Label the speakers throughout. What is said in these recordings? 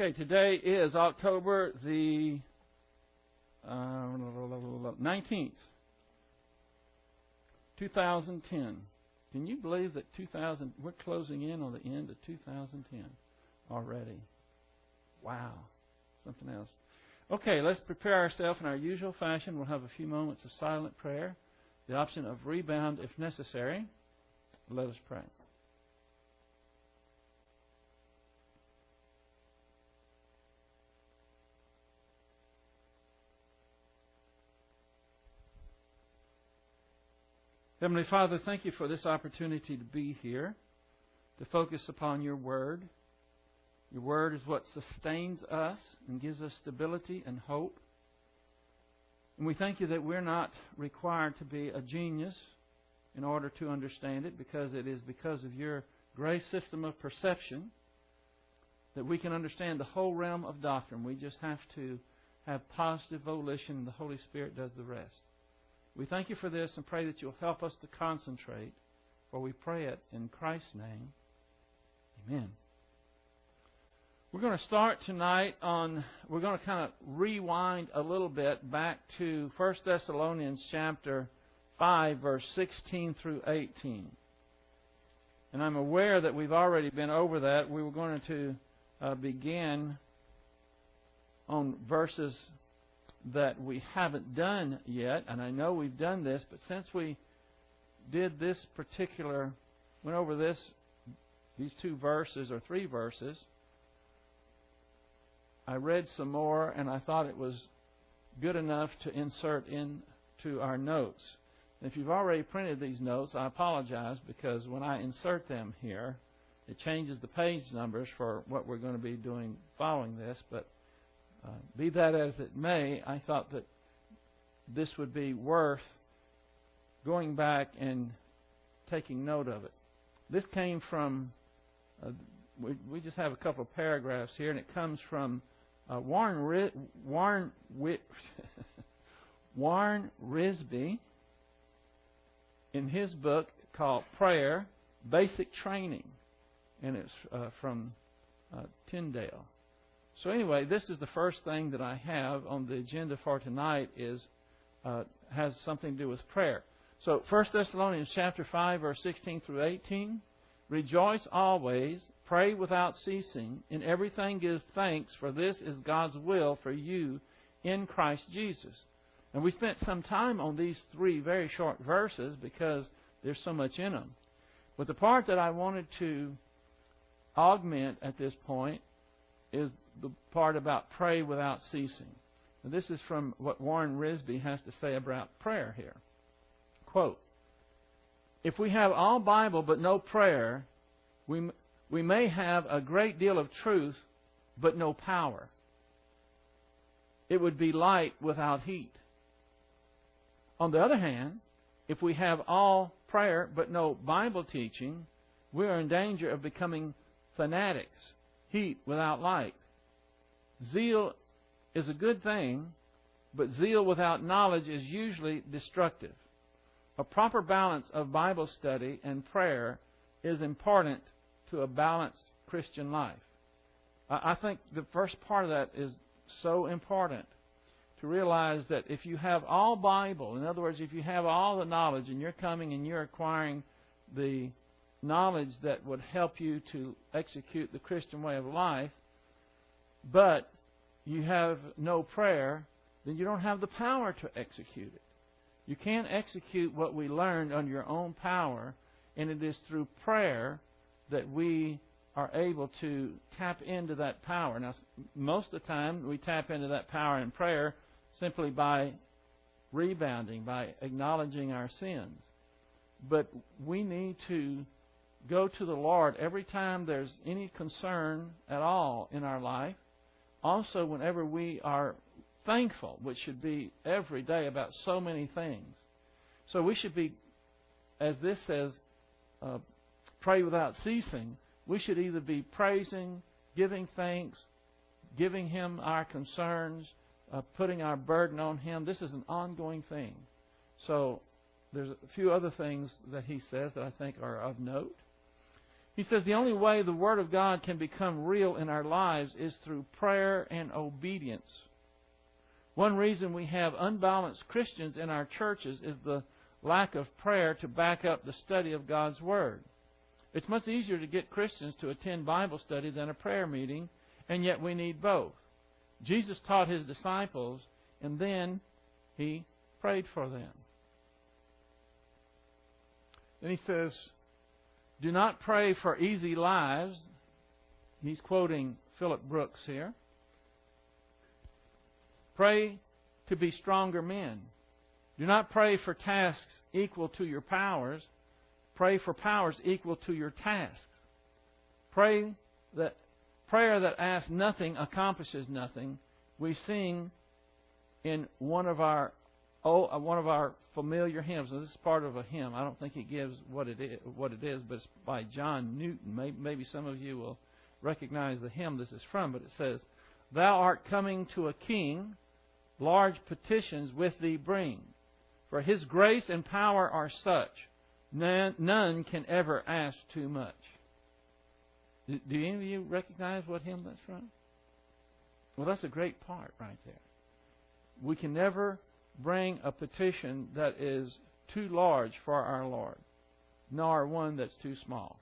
Speaker 1: Okay, today is October the uh, 19th, 2010. Can you believe that 2000, we're closing in on the end of 2010 already? Wow, something else. Okay, let's prepare ourselves in our usual fashion. We'll have a few moments of silent prayer, the option of rebound if necessary. Let us pray. Heavenly Father, thank you for this opportunity to be here, to focus upon your word. Your word is what sustains us and gives us stability and hope. And we thank you that we're not required to be a genius in order to understand it because it is because of your grace system of perception that we can understand the whole realm of doctrine. We just have to have positive volition, and the Holy Spirit does the rest. We thank you for this and pray that you'll help us to concentrate, for we pray it in Christ's name. Amen. We're going to start tonight on, we're going to kind of rewind a little bit back to 1 Thessalonians chapter 5, verse 16 through 18. And I'm aware that we've already been over that. We were going to uh, begin on verses that we haven't done yet, and I know we've done this, but since we did this particular, went over this, these two verses or three verses, I read some more and I thought it was good enough to insert into our notes. if you've already printed these notes, I apologize because when I insert them here, it changes the page numbers for what we're going to be doing following this, but uh, be that as it may, I thought that this would be worth going back and taking note of it. This came from, uh, we, we just have a couple of paragraphs here, and it comes from uh, Warren, Warren, Warren Wiersbe in his book called Prayer Basic Training, and it's uh, from uh, Tyndale. So anyway, this is the first thing that I have on the agenda for tonight is uh, has something to do with prayer. So 1 Thessalonians chapter 5 verse 16 through 18, rejoice always, pray without ceasing, in everything give thanks for this is God's will for you in Christ Jesus. And we spent some time on these three very short verses because there's so much in them. But the part that I wanted to augment at this point is the part about pray without ceasing. And this is from what Warren Wiersbe has to say about prayer here. Quote, if we have all Bible but no prayer, we, we may have a great deal of truth but no power. It would be light without heat. On the other hand, if we have all prayer but no Bible teaching, we are in danger of becoming fanatics, heat without light. Zeal is a good thing, but zeal without knowledge is usually destructive. A proper balance of Bible study and prayer is important to a balanced Christian life. I think the first part of that is so important to realize that if you have all Bible, in other words, if you have all the knowledge and you're coming and you're acquiring the knowledge that would help you to execute the Christian way of life, but you have no prayer, then you don't have the power to execute it. You can't execute what we learned on your own power, and it is through prayer that we are able to tap into that power. Now, most of the time, we tap into that power in prayer simply by rebounding, by acknowledging our sins. But we need to go to the Lord every time there's any concern at all in our life also, whenever we are thankful, which should be every day about so many things. So we should be, as this says, uh, pray without ceasing. We should either be praising, giving thanks, giving Him our concerns, uh, putting our burden on Him. This is an ongoing thing. So there's a few other things that He says that I think are of note. He says the only way the Word of God can become real in our lives is through prayer and obedience. One reason we have unbalanced Christians in our churches is the lack of prayer to back up the study of God's Word. It's much easier to get Christians to attend Bible study than a prayer meeting, and yet we need both. Jesus taught his disciples, and then he prayed for them. Then he says, Do not pray for easy lives. He's quoting Philip Brooks here. Pray to be stronger men. Do not pray for tasks equal to your powers. Pray for powers equal to your tasks. Pray that prayer that asks nothing accomplishes nothing. We sing in one of our oh, uh, one of our familiar hymns. And this is part of a hymn. I don't think he gives what it is, what it is, but it's by John Newton. Maybe, maybe some of you will recognize the hymn this is from. But it says, "Thou art coming to a king, large petitions with thee bring, for his grace and power are such, none, none can ever ask too much." Do, do any of you recognize what hymn that's from? Well, that's a great part right there. We can never bring a petition that is too large for our Lord, nor one that's too small.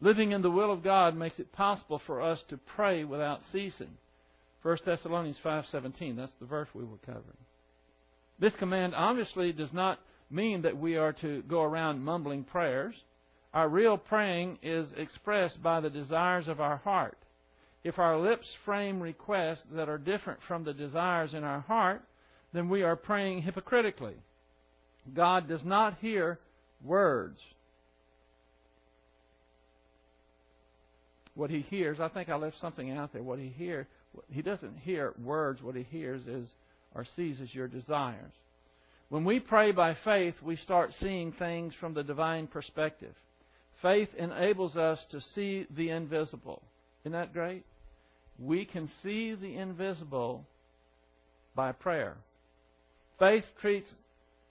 Speaker 1: Living in the will of God makes it possible for us to pray without ceasing. 1 Thessalonians 5:17, that's the verse we were covering. This command obviously does not mean that we are to go around mumbling prayers. Our real praying is expressed by the desires of our heart. If our lips frame requests that are different from the desires in our heart, then we are praying hypocritically. God does not hear words. What he hears, I think I left something out there. What he hears, he doesn't hear words. What he hears is or sees is your desires. When we pray by faith, we start seeing things from the divine perspective. Faith enables us to see the invisible. Isn't that great? We can see the invisible by prayer. Faith treats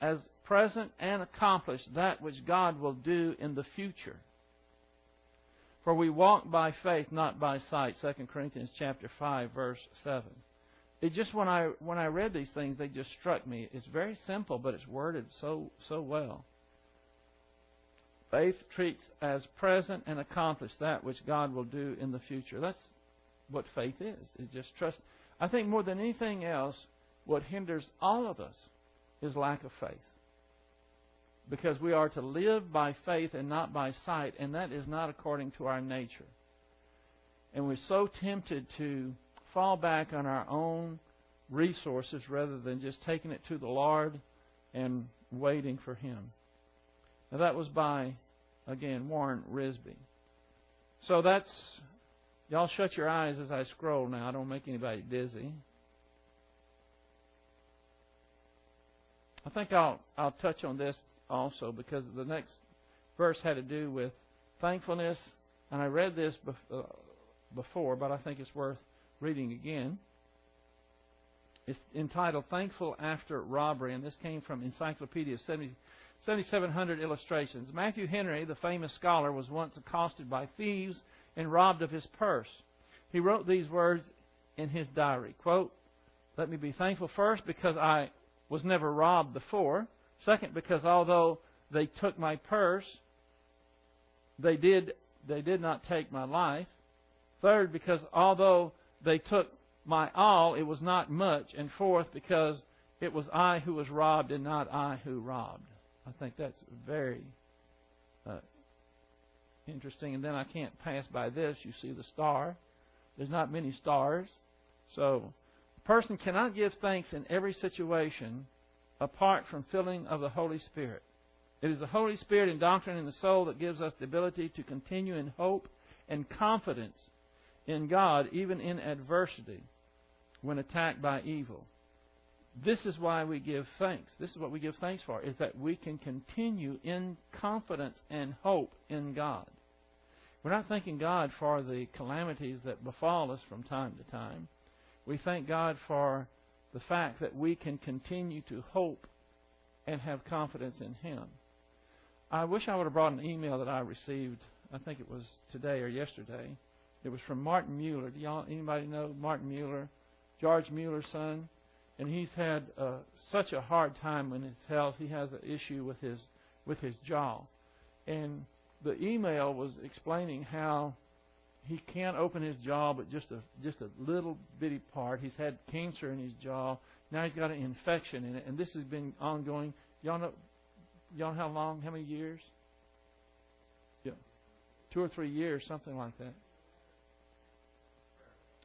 Speaker 1: as present and accomplished that which God will do in the future. For we walk by faith, not by sight. 2 Corinthians chapter 5, verse 7 it just when I when I read these things, they just struck me. It's very simple, but it's worded so so well. Faith treats as present and accomplished that which God will do in the future. That's what faith is. It just trust. I think more than anything else, what hinders all of us is lack of faith. Because we are to live by faith and not by sight, and that is not according to our nature. And we're so tempted to fall back on our own resources rather than just taking it to the Lord and waiting for Him. Now, that was by, again, Warren Wiersbe. So that's, y'all shut your eyes as I scroll now. I don't make anybody dizzy. I think I'll, I'll touch on this also because the next verse had to do with thankfulness. And I read this uh, before, but I think it's worth reading again. It's entitled Thankful After Robbery, and this came from Encyclopedia 70, 7700 Illustrations. Matthew Henry, the famous scholar, was once accosted by thieves and robbed of his purse. He wrote these words in his diary quote, Let me be thankful first because I was never robbed before. Second, because although they took my purse, they did they did not take my life. Third, because although they took my all, it was not much. And fourth, because it was I who was robbed and not I who robbed. I think that's very uh, interesting. And then I can't pass by this. You see the star. There's not many stars. So, a person cannot give thanks in every situation apart from filling of the Holy Spirit. It is the Holy Spirit and doctrine in the soul that gives us the ability to continue in hope and confidence in God even in adversity when attacked by evil. This is why we give thanks. This is what we give thanks for, is that we can continue in confidence and hope in God. We're not thanking God for the calamities that befall us from time to time. We thank God for the fact that we can continue to hope and have confidence in Him. I wish I would have brought an email that I received. I think it was today or yesterday. It was from Martin Mueller. Do y'all anybody know Martin Mueller? George Mueller's son, and he's had uh, such a hard time with his health. He has an issue with his with his jaw, and the email was explaining how he can't open his jaw, but just a just a little bitty part. He's had cancer in his jaw. Now he's got an infection in it, and this has been ongoing. Y'all know, y'all know how long? How many years? Yeah, two or three years, something like that.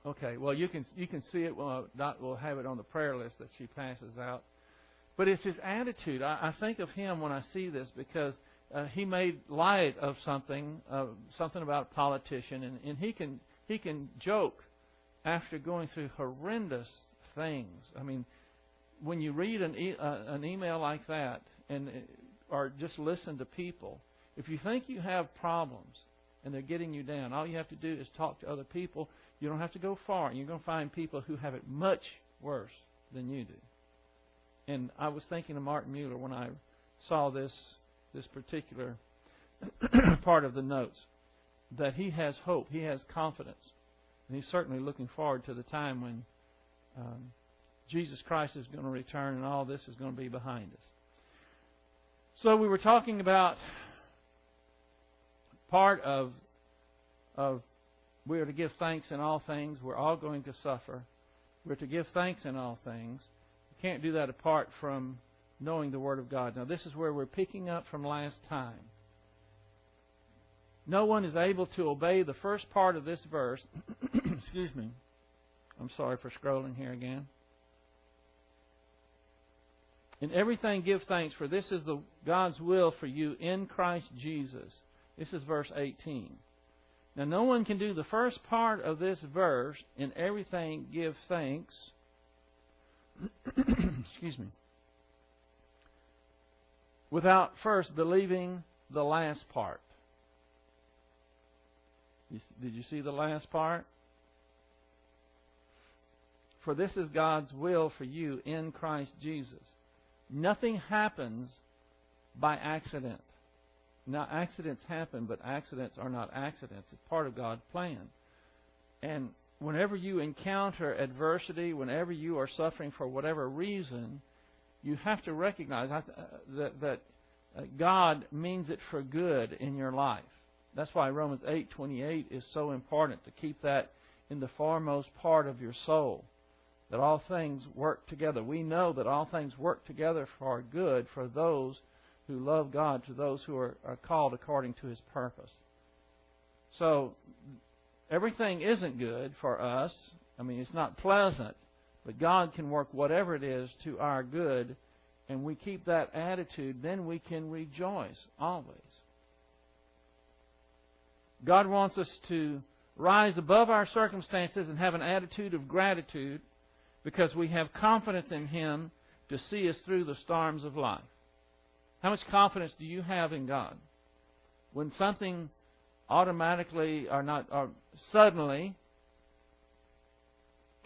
Speaker 1: Okay, well you can you can see it. Well, Dot will have it on the prayer list that she passes out. But it's his attitude. I, I think of him when I see this because uh, he made light of something, uh, something about a politician, and, and he can he can joke after going through horrendous things. I mean, when you read an e- uh, an email like that, and uh, or just listen to people, if you think you have problems and they're getting you down, all you have to do is talk to other people. You don't have to go far. You're going to find people who have it much worse than you do. And I was thinking of Martin Mueller when I saw this this particular part of the notes that he has hope, he has confidence, and he's certainly looking forward to the time when um, Jesus Christ is going to return and all this is going to be behind us. So we were talking about part of of we are to give thanks in all things. We're all going to suffer. We're to give thanks in all things. We can't do that apart from knowing the Word of God. Now, this is where we're picking up from last time. No one is able to obey the first part of this verse. Excuse me. I'm sorry for scrolling here again. In everything give thanks, for this is the God's will for you in Christ Jesus. This is verse 18. Now, no one can do the first part of this verse, in everything give thanks. Excuse me without first believing the last part. Did you see the last part? For this is God's will for you in Christ Jesus. Nothing happens by accident. Now, accidents happen, but accidents are not accidents. It's part of God's plan. And whenever you encounter adversity, whenever you are suffering for whatever reason, you have to recognize uh, that, that uh, God means it for good in your life. That's why Romans 8:28 is so important to keep that in the foremost part of your soul. That all things work together. We know that all things work together for good for those who love God, to those who are, are called according to His purpose. So everything isn't good for us. I mean, it's not pleasant, but God can work whatever it is to our good, and we keep that attitude, then we can rejoice always. God wants us to rise above our circumstances and have an attitude of gratitude because we have confidence in Him to see us through the storms of life. How much confidence do you have in God? When something automatically or not or suddenly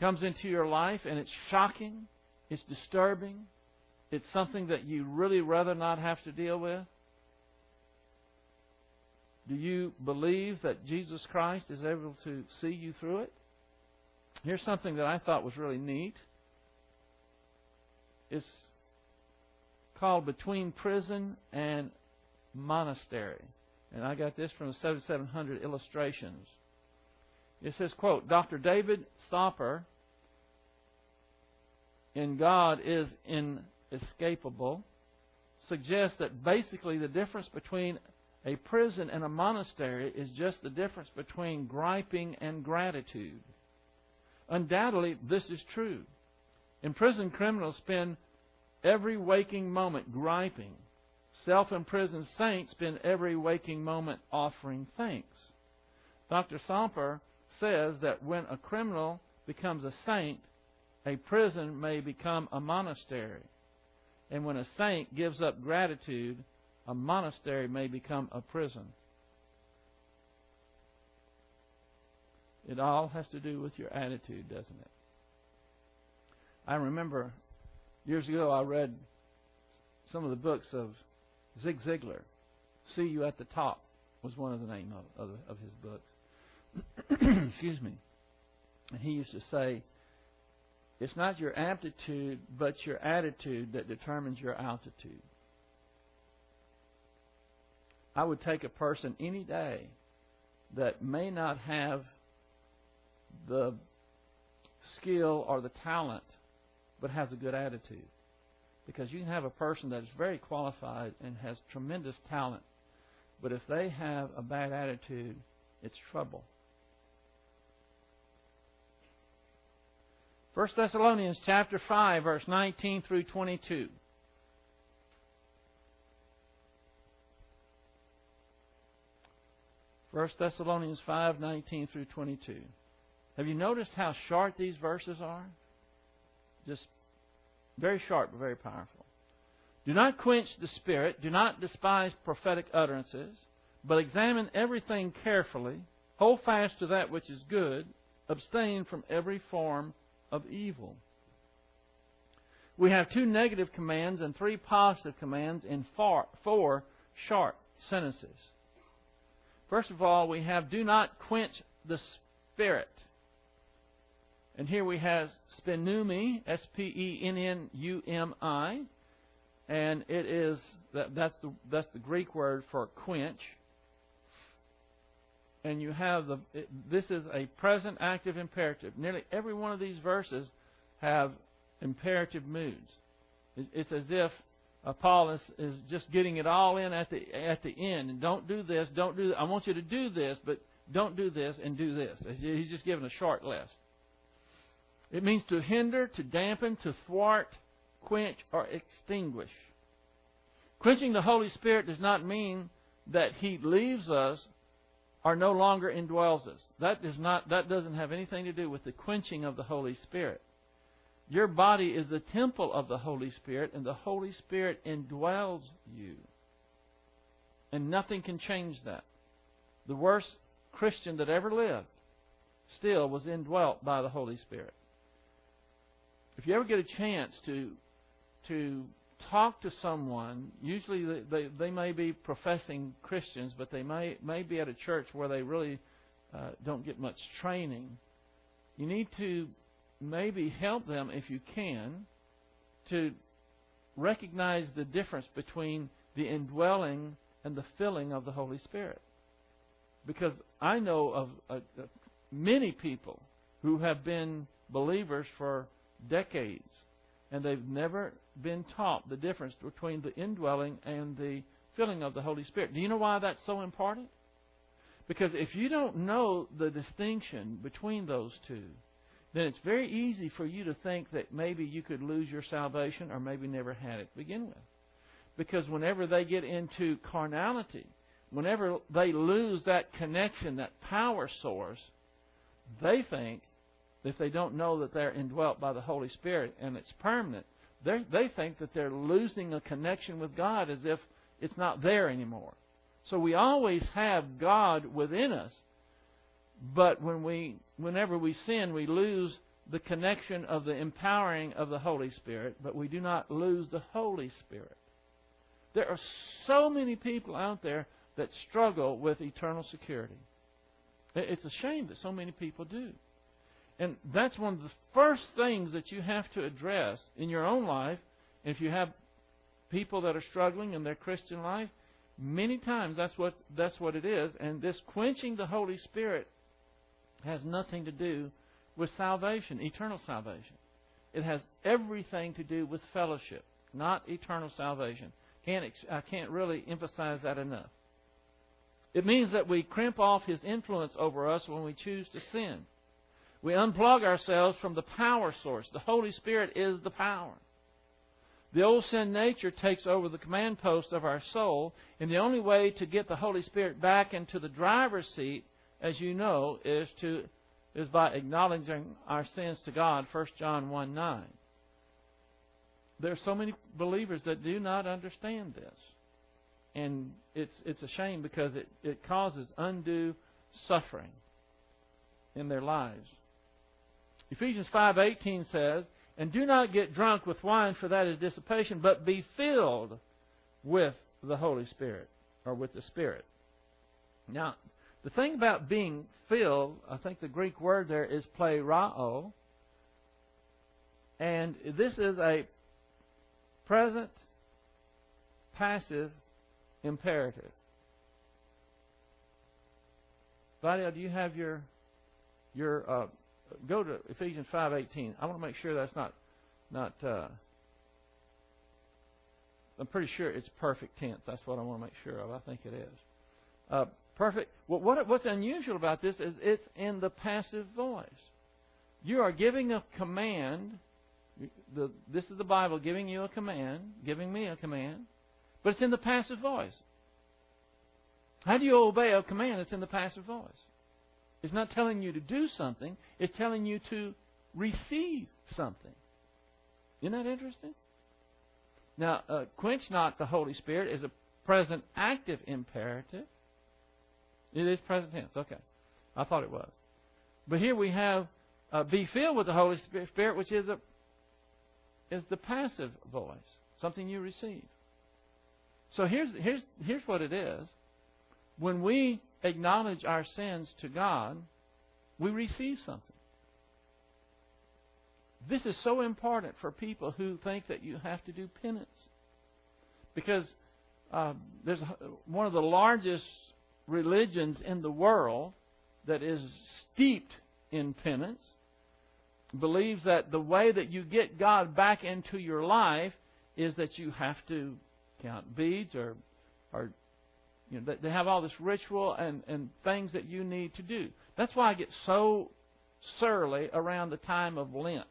Speaker 1: comes into your life and it's shocking, it's disturbing, it's something that you really rather not have to deal with? Do you believe that Jesus Christ is able to see you through it? Here's something that I thought was really neat. It's called Between Prison and Monastery. And I got this from the 7700 illustrations. It says, quote, Dr. David Stamper in God is inescapable suggests that basically the difference between a prison and a monastery is just the difference between griping and gratitude. Undoubtedly, this is true. Imprisoned criminals spend every waking moment griping. Self imprisoned saints spend every waking moment offering thanks. Dr. Stamper says that when a criminal becomes a saint, a prison may become a monastery. And when a saint gives up gratitude, a monastery may become a prison. It all has to do with your attitude, doesn't it? I remember years ago I read some of the books of Zig Ziglar. See You at the Top was one of the name of, of, of his books. Excuse me. And he used to say, it's not your aptitude, but your attitude that determines your altitude. I would take a person any day that may not have the skill or the talent, but has a good attitude. Because you can have a person that is very qualified and has tremendous talent, but if they have a bad attitude, it's trouble. 1 Thessalonians chapter 5 verse 19 through 22. First Thessalonians 5:19 through 22. Have you noticed how short these verses are? Just very sharp very powerful. Do not quench the spirit, do not despise prophetic utterances, but examine everything carefully, hold fast to that which is good, abstain from every form of evil. We have two negative commands and three positive commands in four, four short sentences. First of all, we have do not quench the spirit. And here we have spenumi, S P E N N U M I, and it is that, that's the that's the Greek word for quench. And you have the it, this is a present active imperative. Nearly every one of these verses have imperative moods. It's as if uh, Paul is, just getting it all in at the at the end. And don't do this, don't do. I want you to do this, but don't do this and do this. He's just giving a short list. It means to hinder, to dampen, to thwart, quench, or extinguish. Quenching the Holy Spirit does not mean that He leaves us or no longer indwells us. That does not that doesn't have anything to do with the quenching of the Holy Spirit. Your body is the temple of the Holy Spirit, and the Holy Spirit indwells you. And nothing can change that. The worst Christian that ever lived still was indwelt by the Holy Spirit. If you ever get a chance to to talk to someone, usually they, they, they may be professing Christians, but they may may be at a church where they really uh, don't get much training. You need to maybe help them, if you can, to recognize the difference between the indwelling and the filling of the Holy Spirit. Because I know of uh, many people who have been believers for decades, and they've never been taught the difference between the indwelling and the filling of the Holy Spirit. Do you know why that's so important? Because if you don't know the distinction between those two, then it's very easy for you to think that maybe you could lose your salvation or maybe never had it to begin with. Because whenever they get into carnality, whenever they lose that connection, that power source, they think if they don't know that they're indwelt by the Holy Spirit and it's permanent, they think that they're losing a connection with God as if it's not there anymore. So we always have God within us, but when we, whenever we sin, we lose the connection of the empowering of the Holy Spirit, but we do not lose the Holy Spirit. There are so many people out there that struggle with eternal security. It's a shame that so many people do. And that's one of the first things that you have to address in your own life. If you have people that are struggling in their Christian life, many times that's what that's what it is. And this quenching the Holy Spirit has nothing to do with salvation, eternal salvation. It has everything to do with fellowship, not eternal salvation. Can't, I can't really emphasize that enough. It means that we crimp off His influence over us when we choose to sin. We unplug ourselves from the power source. The Holy Spirit is the power. The old sin nature takes over the command post of our soul, and the only way to get the Holy Spirit back into the driver's seat as you know, is to is by acknowledging our sins to God, 1 John 1 9. There are so many believers that do not understand this. And it's it's a shame because it, it causes undue suffering in their lives. Ephesians 5:18 says, And do not get drunk with wine, for that is dissipation, but be filled with the Holy Spirit, or with the Spirit. Now, the thing about being filled, I think the Greek word there is plerao, and this is a present passive imperative. Vadia, do you have your your uh, go to Ephesians five eighteen? I want to make sure that's not not. Uh, I'm pretty sure it's perfect tense. That's what I want to make sure of. I think it is. Uh, perfect. Well, what, what's unusual about this is it's in the passive voice. You are giving a command. The, this is the Bible giving you a command, giving me a command, but it's in the passive voice. How do you obey a command that's in the passive voice? It's not telling you to do something, it's telling you to receive something. Isn't that interesting? Now, uh, quench not the Holy Spirit is a present active imperative. It is present tense. Okay. I thought it was. But here we have uh, be filled with the Holy Spirit, which is a is the passive voice, something you receive. So here's here's here's what it is. When we acknowledge our sins to God, we receive something. This is so important for people who think that you have to do penance. Because uh, there's one of the largest religions in the world that is steeped in penance believes that the way that you get God back into your life is that you have to count beads or or you know they have all this ritual and and things that you need to do. That's why I get so surly around the time of Lent.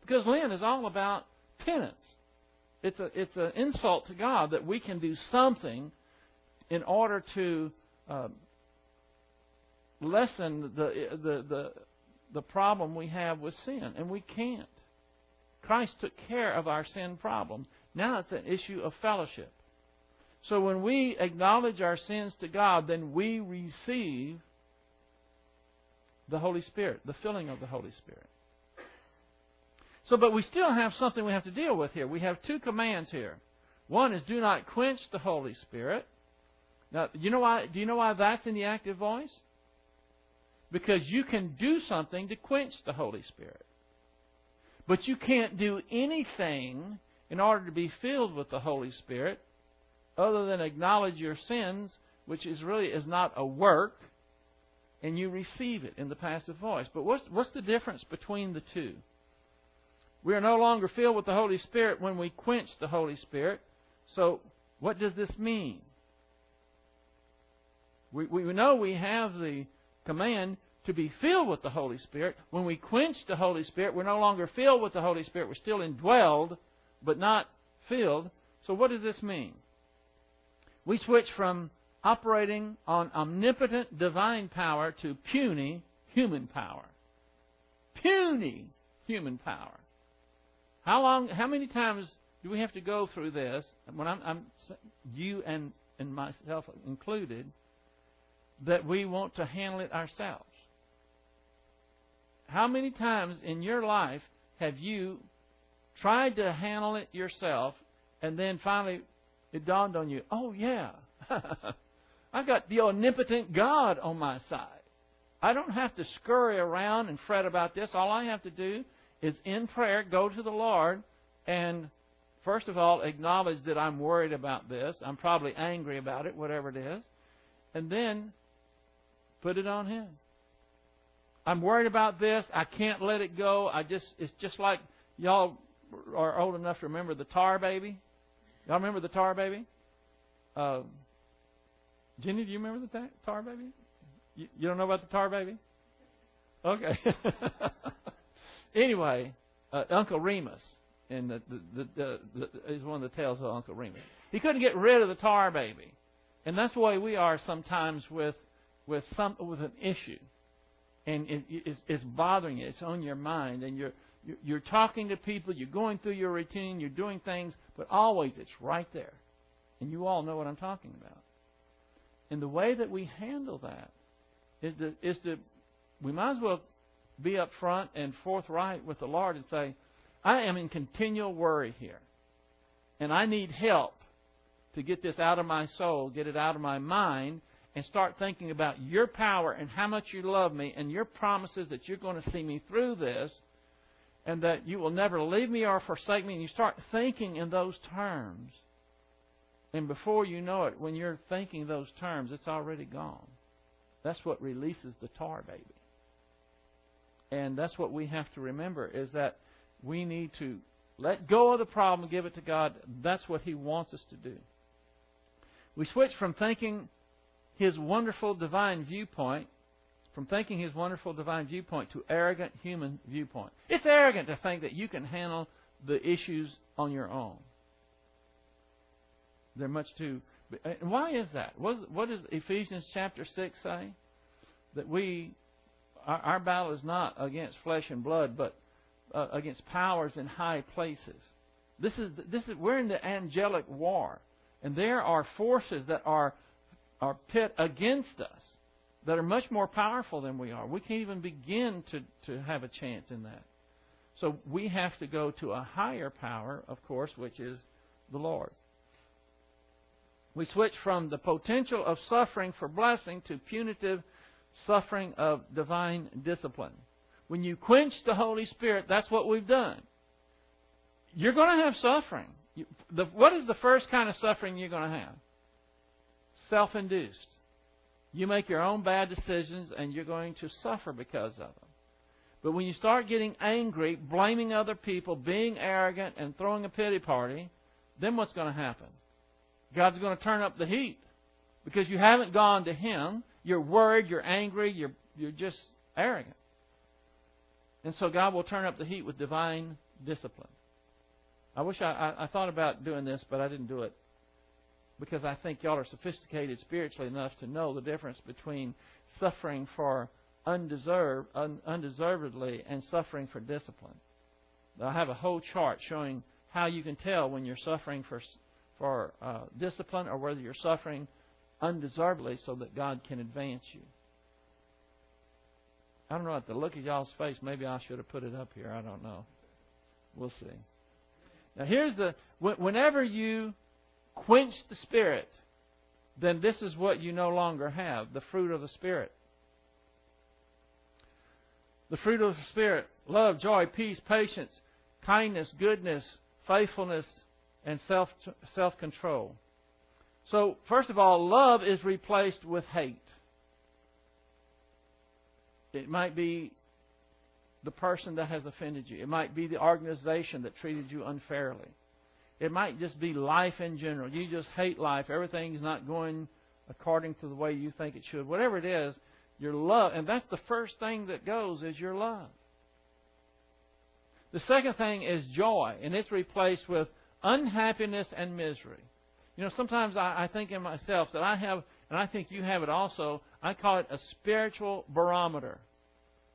Speaker 1: Because Lent is all about penance. It's a it's an insult to God that we can do something in order to uh, lessen the, the the the problem we have with sin, and we can't. Christ took care of our sin problem. Now it's an issue of fellowship. So when we acknowledge our sins to God, then we receive the Holy Spirit, the filling of the Holy Spirit. So, but we still have something we have to deal with here. We have two commands here. One is do not quench the Holy Spirit. Now, you know why? Do you know why that's in the active voice? Because you can do something to quench the Holy Spirit, but you can't do anything in order to be filled with the Holy Spirit other than acknowledge your sins, which is really is not a work, and you receive it in the passive voice. But what's what's the difference between the two? We are no longer filled with the Holy Spirit when we quench the Holy Spirit. So, what does this mean? We, we know we have the command to be filled with the Holy Spirit. When we quench the Holy Spirit, we're no longer filled with the Holy Spirit. We're still indwelled, but not filled. So, what does this mean? We switch from operating on omnipotent divine power to puny human power. Puny human power. How long? How many times do we have to go through this? When I'm, I'm you and and myself included, that we want to handle it ourselves. How many times in your life have you tried to handle it yourself, and then finally it dawned on you, oh yeah, I've got the omnipotent God on my side. I don't have to scurry around and fret about this. All I have to do is in prayer, go to the Lord and first of all acknowledge that I'm worried about this. I'm probably angry about it, whatever it is. And then put it on Him. I'm worried about this. I can't let it go. I just it's just like y'all are old enough to remember the tar baby. Y'all remember the tar baby? Uh, Jenny, do you remember the tar baby? You, you don't know about the tar baby? Okay. Anyway, uh, Uncle Remus, and the, the, the, the, is one of the tales of Uncle Remus. He couldn't get rid of the tar baby, and that's the way we are sometimes with with some with an issue, and it, it's, it's bothering you. It's on your mind, and you're you're talking to people, you're going through your routine, you're doing things, but always it's right there, and you all know what I'm talking about. And the way that we handle that is to is to we might as well be up front and forthright with the Lord and say, I am in continual worry here. And I need help to get this out of my soul, get it out of my mind, and start thinking about your power and how much you love me and your promises that you're going to see me through this and that you will never leave me or forsake me. And you start thinking in those terms. And before you know it, when you're thinking those terms, it's already gone. That's what releases the tar baby. And that's what we have to remember is that we need to let go of the problem give it to God. That's what He wants us to do. We switch from thinking His wonderful divine viewpoint, from thinking His wonderful divine viewpoint to arrogant human viewpoint. It's arrogant to think that you can handle the issues on your own. They're much too. Why is that? What, does Ephesians chapter 6 say? That we, our, our battle is not against flesh and blood, but uh, against powers in high places. This is this is we're in the angelic war, and there are forces that are are pit against us that are much more powerful than we are. We can't even begin to to have a chance in that. So we have to go to a higher power, of course, which is the Lord. We switch from the potential of suffering for blessing to punitive suffering of divine discipline. When you quench the Holy Spirit, that's what we've done. You're going to have suffering. The, what is the first kind of suffering you're going to have? Self induced. You make your own bad decisions and you're going to suffer because of them. But when you start getting angry, blaming other people, being arrogant, and throwing a pity party, then what's going to happen? God's going to turn up the heat because you haven't gone to Him. You're worried, you're angry, you're, you're just arrogant. And so God will turn up the heat with divine discipline. I wish I, I, I thought about doing this, but I didn't do it because I think y'all are sophisticated spiritually enough to know the difference between suffering for undeserved, un, undeservedly and suffering for discipline. I have a whole chart showing how you can tell when you're suffering for for uh, discipline or whether you're suffering undeservedly so that God can advance you. I don't know. At the look of y'all's face, maybe I should have put it up here. I don't know. We'll see. Now, here's the whenever you quench the Spirit, then this is what you no longer have the fruit of the Spirit. The fruit of the Spirit love, joy, peace, patience, kindness, goodness, faithfulness, and self self control. So, first of all, love is replaced with hate. It might be the person that has offended you. It might be the organization that treated you unfairly. It might just be life in general. You just hate life. Everything's not going according to the way you think it should. Whatever it is, your love, and that's the first thing that goes is your love. The second thing is joy, and it's replaced with unhappiness and misery. You know, sometimes I, I think in myself that I have, and I think you have it also, I call it a spiritual barometer.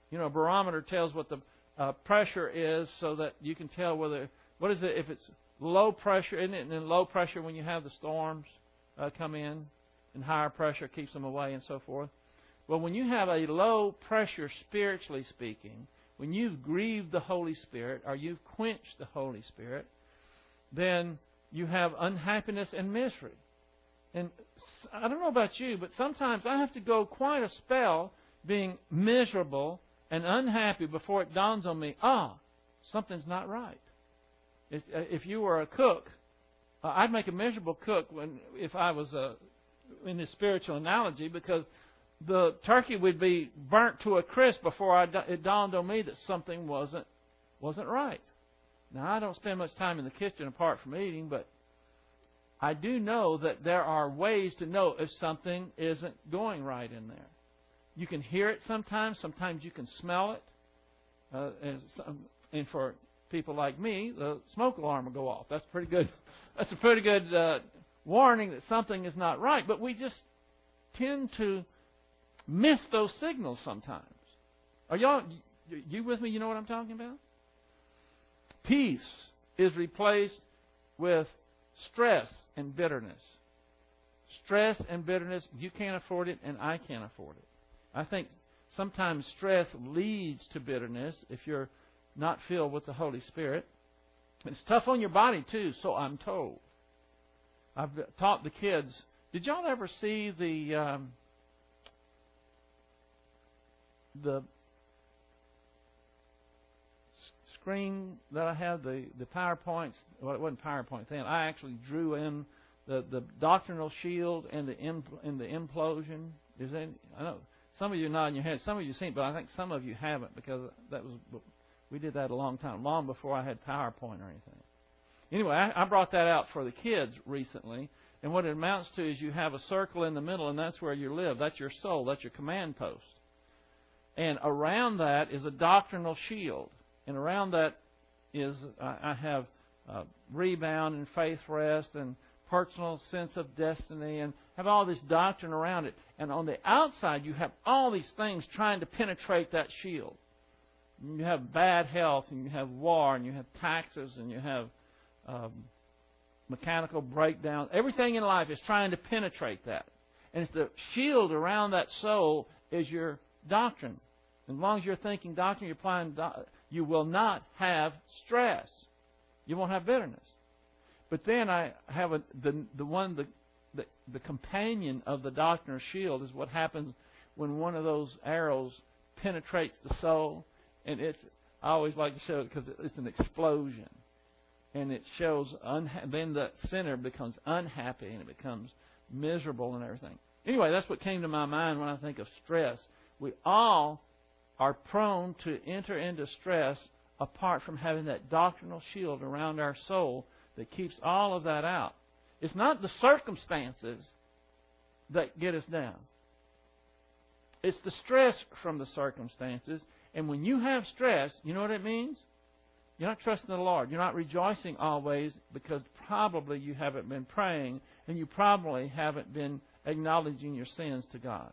Speaker 1: You know, a barometer tells what the uh, pressure is so that you can tell whether, what is it, if it's low pressure, isn't it in low pressure when you have the storms uh, come in, and higher pressure keeps them away and so forth? Well, when you have a low pressure, spiritually speaking, when you've grieved the Holy Spirit or you've quenched the Holy Spirit, then you have unhappiness and misery. And I don't know about you, but sometimes I have to go quite a spell being miserable and unhappy before it dawns on me, ah, something's not right. If you were a cook, uh, I'd make a miserable cook when if I was a, in this spiritual analogy because the turkey would be burnt to a crisp before I, it dawned on me that something wasn't wasn't right. Now, I don't spend much time in the kitchen apart from eating, but I do know that there are ways to know if something isn't going right in there. You can hear it sometimes. Sometimes you can smell it. Uh, and, and for people like me, the smoke alarm will go off. That's pretty good. That's a pretty good uh, warning that something is not right. But we just tend to miss those signals sometimes. Are y'all you with me? You know what I'm talking about? Peace is replaced with stress and bitterness. Stress and bitterness, you can't afford it, and I can't afford it. I think sometimes stress leads to bitterness if you're not filled with the Holy Spirit. It's tough on your body too, so I'm told. I've taught the kids. Did y'all ever see the um, the screen that I had, the the PowerPoints? Well, it wasn't PowerPoint then. I actually drew in the the doctrinal shield and the impl- and the implosion. Is any? I know some of you nodding your head. Some of you seen, but I think some of you haven't because that was we did that a long time, long before I had PowerPoint or anything. Anyway, I, I brought that out for the kids recently, and what it amounts to is you have a circle in the middle, and that's where you live. That's your soul. That's your command post. And around that is a doctrinal shield, and around that is I have uh, rebound and faith rest and personal sense of destiny and have all this doctrine around it. And on the outside, you have all these things trying to penetrate that shield. You have bad health, and you have war, and you have taxes, and you have um, mechanical breakdown. Everything in life is trying to penetrate that. And it's the shield around that soul is your doctrine. As long as you're thinking doctrine, you're applying, do- you will not have stress. You won't have bitterness. But then I have a, the the one the, the the companion of the doctrine or shield is what happens when one of those arrows penetrates the soul, and it's I always like to show it because it's an explosion, and it shows unha- then the sinner becomes unhappy and it becomes miserable and everything. Anyway, that's what came to my mind when I think of stress. We all are prone to enter into stress apart from having that doctrinal shield around our soul that keeps all of that out. It's not the circumstances that get us down. It's the stress from the circumstances. And when you have stress, you know what it means? You're not trusting the Lord. You're not rejoicing always because probably you haven't been praying and you probably haven't been acknowledging your sins to God.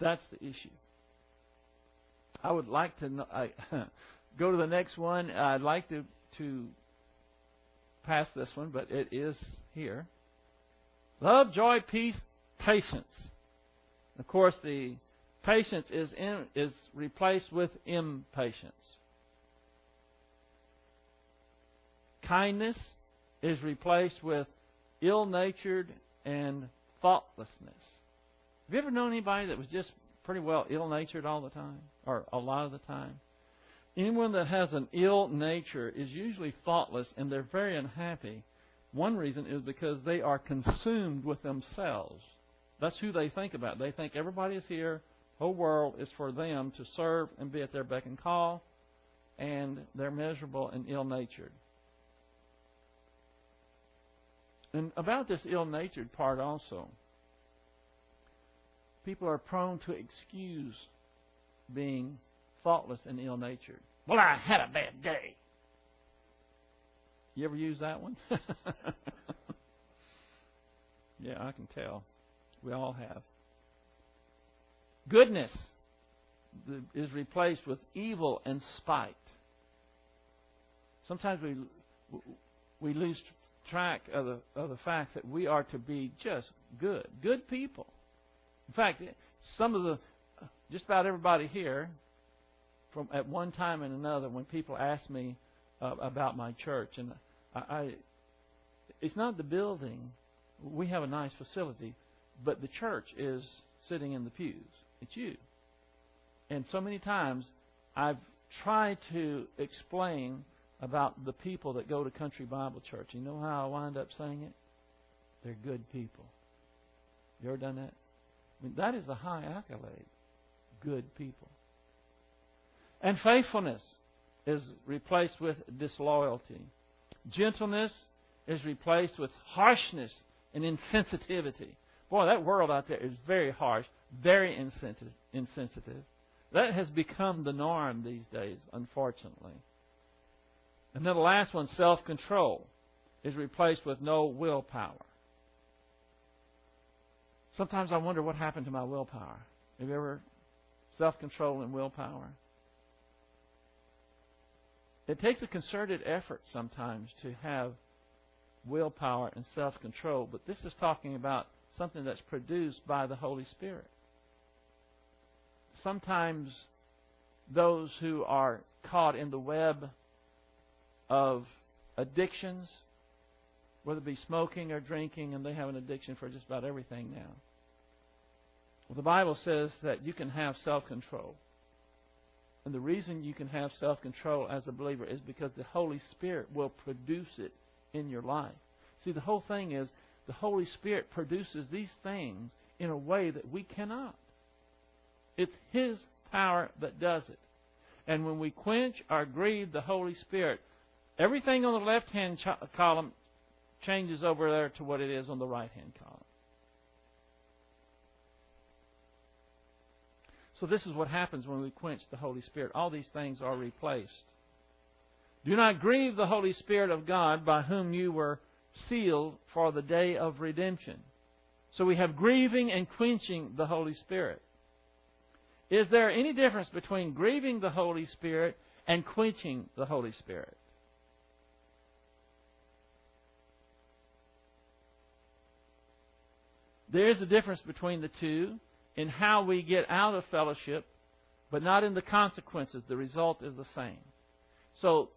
Speaker 1: That's the issue. I would like to I, go to the next one. I'd like to to pass this one, but it is here. Love, joy, peace, patience. Of course, the patience is in, is replaced with impatience. Kindness is replaced with ill-natured and thoughtlessness. Have you ever known anybody that was just pretty well ill-natured all the time, or a lot of the time? Anyone that has an ill nature is usually thoughtless and they're very unhappy. One reason is because they are consumed with themselves. That's who they think about. They think everybody is here, whole world is for them to serve and be at their beck and call, and they're miserable and ill natured. And about this ill natured part also, people are prone to excuse being thoughtless and ill natured. Well, I had a bad day. You ever use that one? yeah, I can tell. We all have. Goodness is replaced with evil and spite. Sometimes we we lose track of the of the fact that we are to be just good, good people. In fact, some of the just about everybody here from at one time and another when people ask me uh, about my church, and I, I, it's not the building. We have a nice facility, but the church is sitting in the pews. You. And so many times I've tried to explain about the people that go to Country Bible Church. You know how I wind up saying it? They're good people. You ever done that? I mean, that is a high accolade. Good people. And faithfulness is replaced with disloyalty. Gentleness is replaced with harshness and insensitivity. Boy, that world out there is very harsh, very insensitive. That has become the norm these days, unfortunately. And then the last one, self control, is replaced with no willpower. Sometimes I wonder what happened to my willpower. Have you ever self control and willpower? It takes a concerted effort sometimes to have willpower and self control, but this is talking about something that's produced by the Holy Spirit. Sometimes those who are caught in the web of addictions, whether it be smoking or drinking, and they have an addiction for just about everything now. Well, the Bible says that you can have self control. And the reason you can have self control as a believer is because the Holy Spirit will produce it in your life. See, the whole thing is the Holy Spirit produces these things in a way that we cannot. It's His power that does it. And when we quench or grieve the Holy Spirit, everything on the left hand ch- column changes over there to what it is on the right hand column. So, this is what happens when we quench the Holy Spirit. All these things are replaced. Do not grieve the Holy Spirit of God by whom you were sealed for the day of redemption. So we have grieving and quenching the Holy Spirit. Is there any difference between grieving the Holy Spirit and quenching the Holy Spirit? There is a difference between the two in how we get out of fellowship, but not in the consequences. The result is the same. So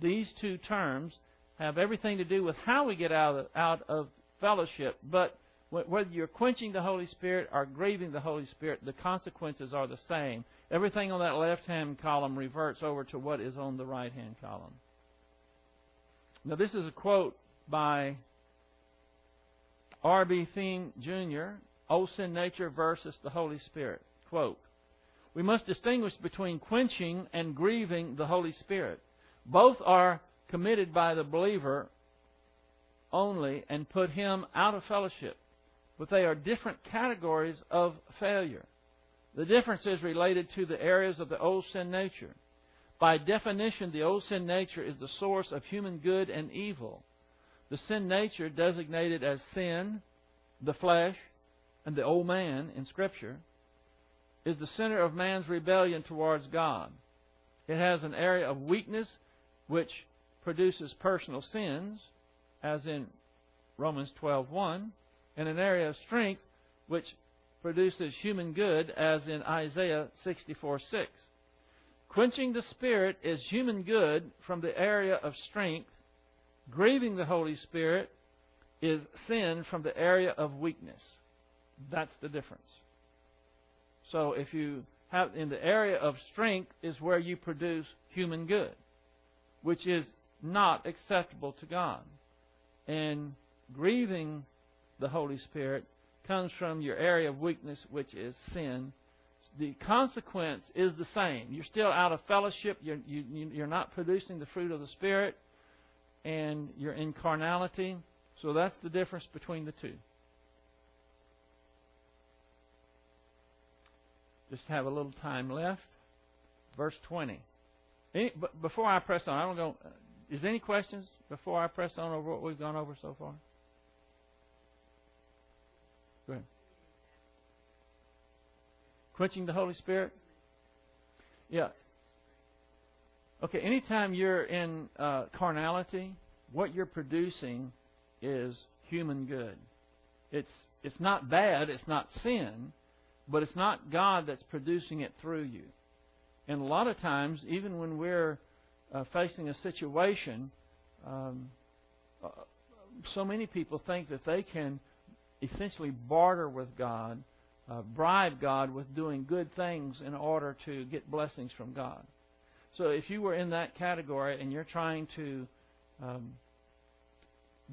Speaker 1: these two terms have everything to do with how we get out of, out of fellowship, but whether you're quenching the Holy Spirit or grieving the Holy Spirit, the consequences are the same. Everything on that left hand column reverts over to what is on the right hand column. Now, this is a quote by R.B. Thieme Jr., Old Sin Nature versus the Holy Spirit. Quote We must distinguish between quenching and grieving the Holy Spirit. Both are committed by the believer only and put him out of fellowship but they are different categories of failure. The difference is related to the areas of the old sin nature. By definition, the old sin nature is the source of human good and evil. The sin nature, designated as sin, the flesh, and the old man in Scripture, is the center of man's rebellion towards God. It has an area of weakness which produces personal sins, as in Romans 12:1, and an area of strength which produces human good, as in Isaiah 64 6. Quenching the Spirit is human good from the area of strength. Grieving the Holy Spirit is sin from the area of weakness. That's the difference. So if you have in the area of strength is where you produce human good, which is not acceptable to God. And grieving the Holy Spirit comes from your area of weakness, which is sin. The consequence is the same. You're still out of fellowship. You're, you, you're not producing the fruit of the Spirit, and you're in carnality. So that's the difference between the two. Just have a little time left. Verse 20. Any, before I press on, I don't go. Uh, is there any questions before I press on over what we've gone over so far? Go ahead. Quenching the Holy Spirit? Yeah. Okay, anytime you're in uh, carnality, what you're producing is human good. It's it's not bad, it's not sin, but it's not God that's producing it through you. And a lot of times, even when we're uh, facing a situation, um, uh, so many people think that they can essentially barter with God, uh, bribe God with doing good things in order to get blessings from God. So if you were in that category and you're trying to um,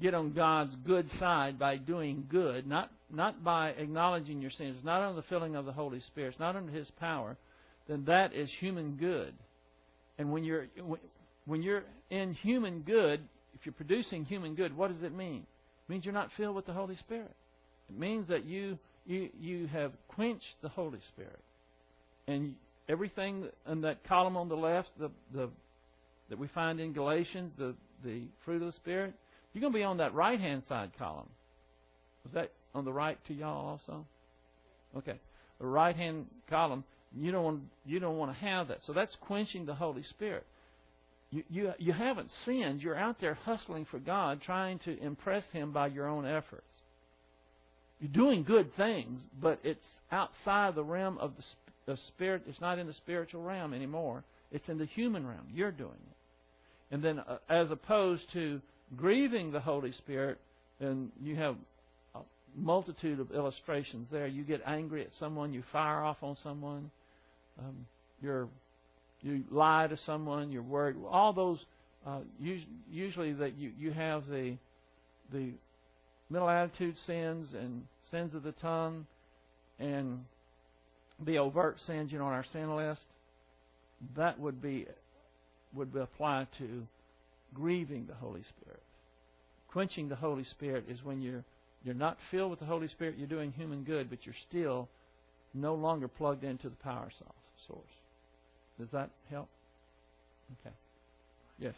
Speaker 1: get on God's good side by doing good, not not by acknowledging your sins, not under the filling of the Holy Spirit, not under His power, then that is human good. And when you're when you're in human good, if you're producing human good, what does it mean? It means you're not filled with the Holy Spirit. It means that you you you have quenched the Holy Spirit, and everything in that column on the left, the the that we find in Galatians, the the fruit of the Spirit, you're going to be on that right hand side column. Was that on the right to y'all also? Okay, the right hand column. You don't want you don't want to have that. So that's quenching the Holy Spirit. You, you, you haven't sinned. You're out there hustling for God, trying to impress Him by your own efforts. You're doing good things, but it's outside the realm of the spirit. It's not in the spiritual realm anymore. It's in the human realm. You're doing it, and then uh, as opposed to grieving the Holy Spirit, and you have a multitude of illustrations there. You get angry at someone, you fire off on someone, um, you're you lie to someone, you're worried. All those uh, usually that you you have the the mental attitude sins and sins of the tongue and the overt sins, you know, on our sin list, that would be would be applied to grieving the Holy Spirit. Quenching the Holy Spirit is when you're you're not filled with the Holy Spirit, you're doing human good, but you're still no longer plugged into the power source. Does that help? Okay. Yes.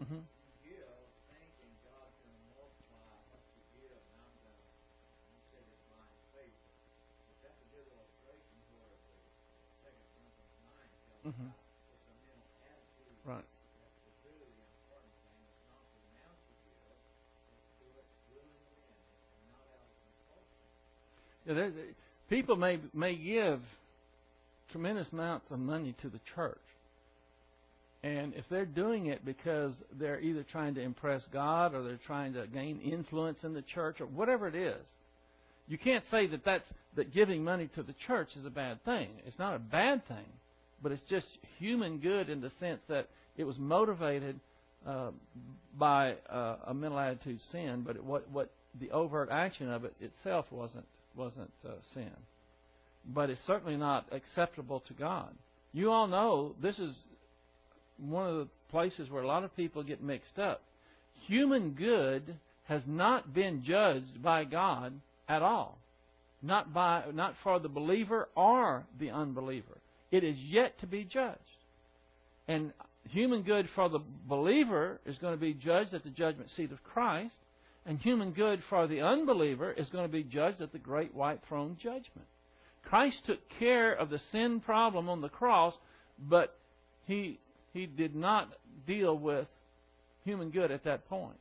Speaker 1: Mm-hmm. Mm-hmm. Right. Yeah, people may may give tremendous amounts of money to the church, and if they're doing it because they're either trying to impress God or they're trying to gain influence in the church or whatever it is, you can't say that that's that giving money to the church is a bad thing. It's not a bad thing, but it's just human good in the sense that it was motivated uh, by uh, a mental attitude sin, but it, what what the overt action of it itself wasn't wasn't uh, sin. But it's certainly not acceptable to God. You all know this is one of the places where a lot of people get mixed up. Human good has not been judged by God at all. Not by not for the believer or the unbeliever. It is yet to be judged. And human good for the believer is going to be judged at the judgment seat of Christ, and human good for the unbeliever is going to be judged at the great white throne judgment. Christ took care of the sin problem on the cross, but he he did not deal with human good at that point.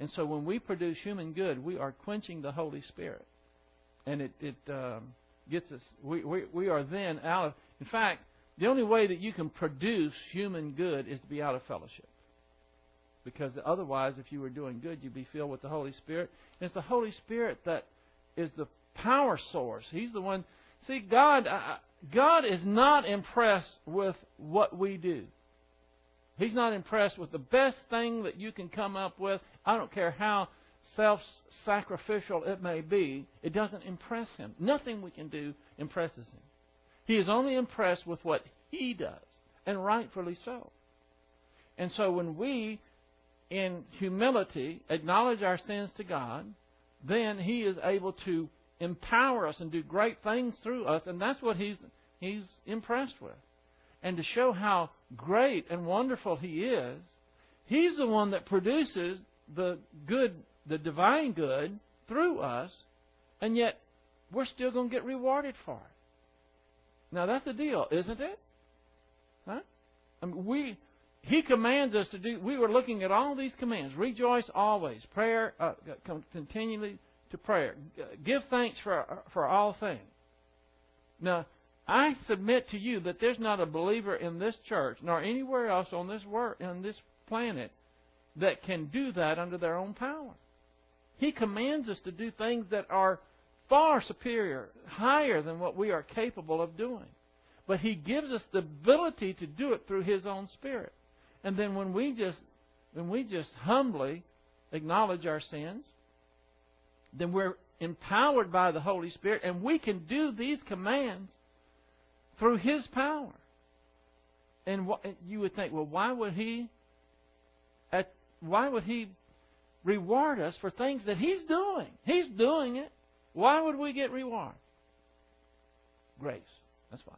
Speaker 1: And so when we produce human good, we are quenching the Holy Spirit. And it, it um, gets us, we, we, we are then out of, in fact, the only way that you can produce human good is to be out of fellowship. Because otherwise, if you were doing good, you'd be filled with the Holy Spirit. And it's the Holy Spirit that is the power source. He's the one. See, God, God is not impressed with what we do. He's not impressed with the best thing that you can come up with. I don't care how self sacrificial it may be, it doesn't impress him. Nothing we can do impresses him. He is only impressed with what he does, and rightfully so. And so when we, in humility, acknowledge our sins to God, then he is able to empower us and do great things through us, and that's what he's he's impressed with and to show how great and wonderful He is, He's the one that produces the good, the divine good through us, and yet we're still going to get rewarded for it. Now that's the deal, isn't it? Huh? I mean, we He commands us to do. We were looking at all these commands: rejoice always, prayer uh, continually to prayer, give thanks for for all things. Now I submit to you that there's not a believer in this church nor anywhere else on this world, on this planet that can do that under their own power. He commands us to do things that are far superior, higher than what we are capable of doing. But he gives us the ability to do it through his own spirit. And then when we just when we just humbly acknowledge our sins, then we're empowered by the Holy Spirit and we can do these commands through His power. And you would think, well, why would He? At, why would He reward us for things that He's doing? He's doing it. Why would we get reward? Grace. That's fine.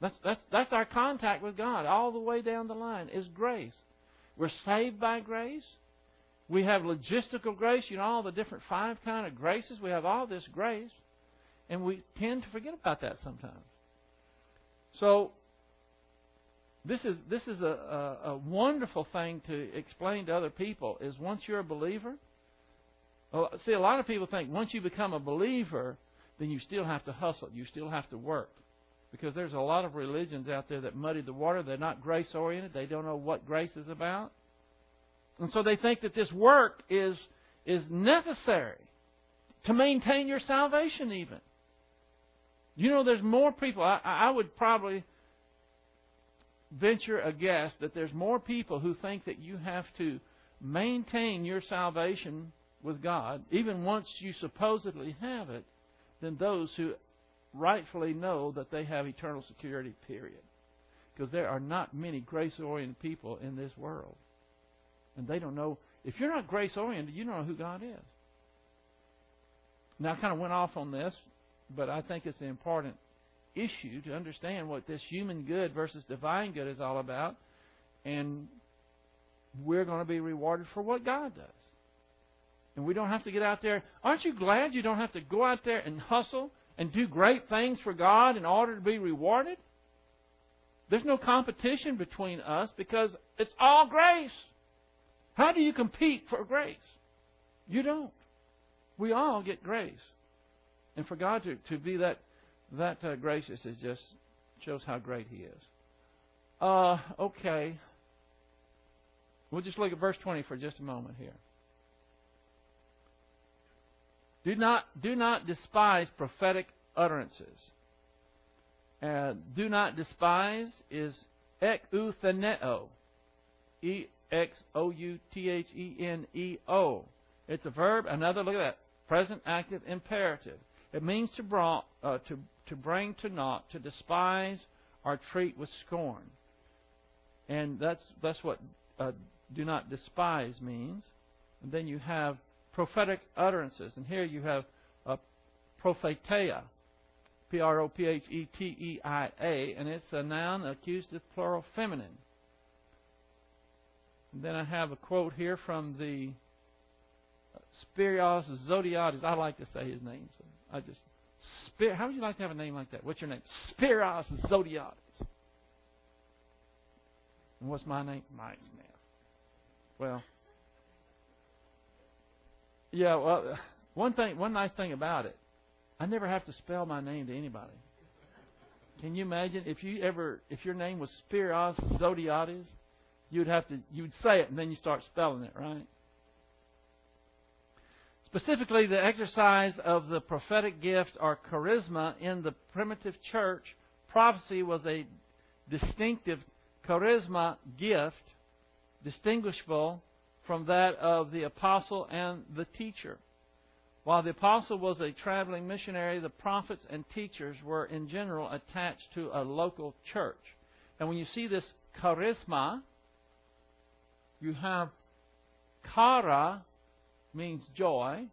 Speaker 1: That's that's that's our contact with God all the way down the line is grace. We're saved by grace. We have logistical grace, you know, all the different five kind of graces. We have all this grace, and we tend to forget about that sometimes. So this is this is a, a, a wonderful thing to explain to other people. Is once you're a believer, see, a lot of people think once you become a believer, then you still have to hustle, you still have to work, because there's a lot of religions out there that muddy the water. They're not grace oriented. They don't know what grace is about, and so they think that this work is is necessary to maintain your salvation. Even you know, there's more people. I, I would probably venture a guess that there's more people who think that you have to maintain your salvation with God, even once you supposedly have it, than those who rightfully know that they have eternal security, period. Because there are not many grace oriented people in this world. And they don't know. If you're not grace oriented, you don't know who God is. Now, I kind of went off on this, but I think it's an important issue to understand what this human good versus divine good is all about. And we're going to be rewarded for what God does. And we don't have to get out there. Aren't you glad you don't have to go out there and hustle and do great things for God in order to be rewarded? There's no competition between us because it's all grace. How do you compete for grace? You don't. We all get grace. And for God to, to be that that uh, gracious is just shows how great He is. Uh, okay. We'll just look at verse 20 for just a moment here. Do not, do not despise prophetic utterances. Uh, do not despise is exoutheneo. E X O U T H E N E O. It's a verb. Another, look at that. Present active imperative. It means to, brought, uh, to to bring to naught, to despise, or treat with scorn. And that's that's what uh, do not despise means. And then you have prophetic utterances, and here you have uh, prophetia, P R O P H E T E I A, and it's a noun accusative plural feminine. And then I have a quote here from the Spiros Zodhiates. I like to say his name, so I just Spir- How would you like to have a name like that? What's your name? Spiros Zodhiates. And what's my name? Mike Smith. Well, yeah. Well, one thing, one nice thing about it, I never have to spell my name to anybody. Can you imagine if you ever, if your name was Spiros Zodhiates, you'd have to, you'd say it and then you start spelling it, right? Specifically, the exercise of the prophetic gift or charisma in the primitive church, prophecy was a distinctive charisma gift, distinguishable from that of the apostle and the teacher. While the apostle was a traveling missionary, the prophets and teachers were in general attached to a local church. And when you see this charisma, you have chara, means joy,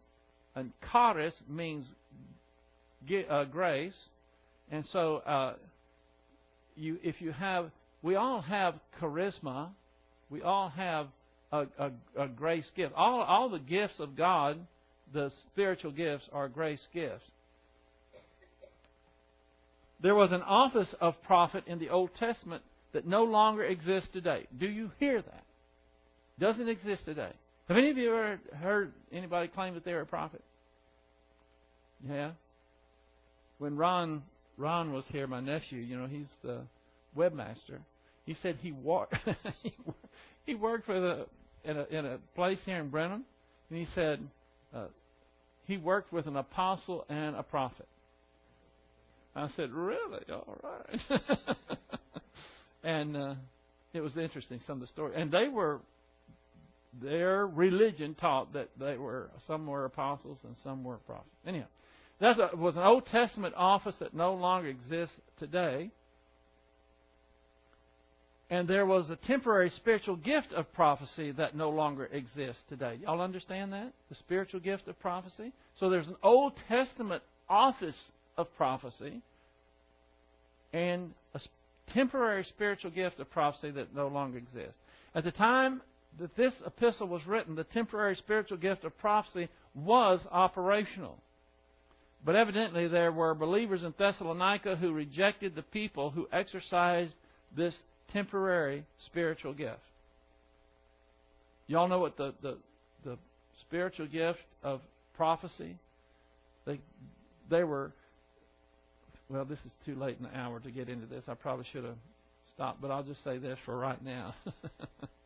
Speaker 1: and charis means uh, grace. And so, uh, you, if you have, we all have charisma, we all have a, a, a grace gift. All, all the gifts of God, the spiritual gifts, are grace gifts. There was an office of prophet in the Old Testament that no longer exists today. Do you hear that? Doesn't exist today. Have any of you ever heard anybody claim that they're a prophet? Yeah. When Ron Ron was here, my nephew, you know, he's the webmaster. He said he worked he worked for the in a in a place here in Brenham, and he said uh, he worked with an apostle and a prophet. I said, really? All right. and uh, it was interesting some of the story, and they were their religion taught that they were some were apostles and some were prophets. Anyhow, that was an Old Testament office that no longer exists today. And there was a temporary spiritual gift of prophecy that no longer exists today. Y'all understand that? The spiritual gift of prophecy? So there's an Old Testament office of prophecy and a temporary spiritual gift of prophecy that no longer exists. At the time that this epistle was written, the temporary spiritual gift of prophecy was operational. But evidently, there were believers in Thessalonica who rejected the people who exercised this temporary spiritual gift. Y'all know what the, the, the spiritual gift of prophecy? They, they were, well, this is too late in the hour to get into this. I probably should have stopped, but I'll just say this for right now.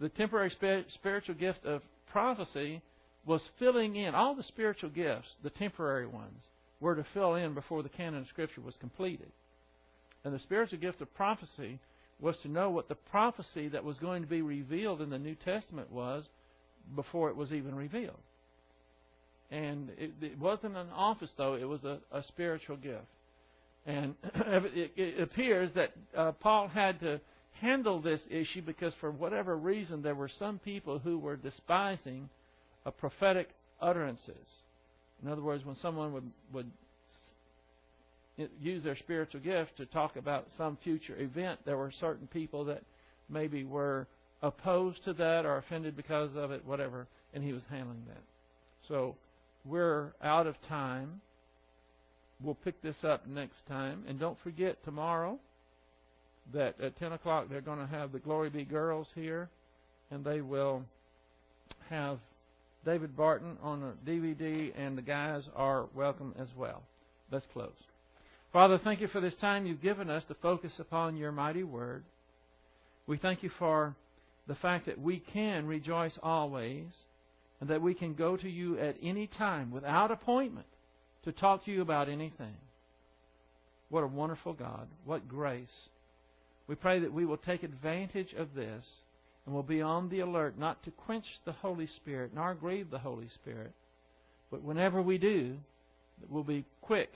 Speaker 1: the temporary spiritual gift of prophecy was filling in all the spiritual gifts, the temporary ones, were to fill in before the canon of Scripture was completed. And the spiritual gift of prophecy was to know what the prophecy that was going to be revealed in the New Testament was before it was even revealed. And it, it wasn't an office, though, it was a, a spiritual gift. And it, it, appears that uh, Paul had to handle this issue because, for whatever reason, there were some people who were despising prophetic utterances. In other words, when someone would, would use their spiritual gift to talk about some future event, there were certain people that maybe were opposed to that or offended because of it, whatever, and he was handling that. So we're out of time. We'll pick this up next time. And don't forget tomorrow that at 10 o'clock they're going to have the Glory Be Girls here, and they will have David Barton on a DVD, and the guys are welcome as well. Let's close. Father, thank you for this time you've given us to focus upon your mighty word. We thank you for the fact that we can rejoice always and that we can go to you at any time without appointment to talk to you about anything. What a wonderful God. What grace. We pray that we will take advantage of this and will be on the alert not to quench the Holy Spirit nor grieve the Holy Spirit. But whenever we do, we'll be quick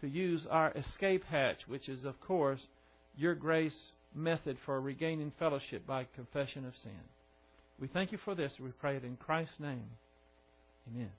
Speaker 1: to use our escape hatch, which is, of course, your grace method for regaining fellowship by confession of sin. We thank you for this. We pray it in Christ's name. Amen.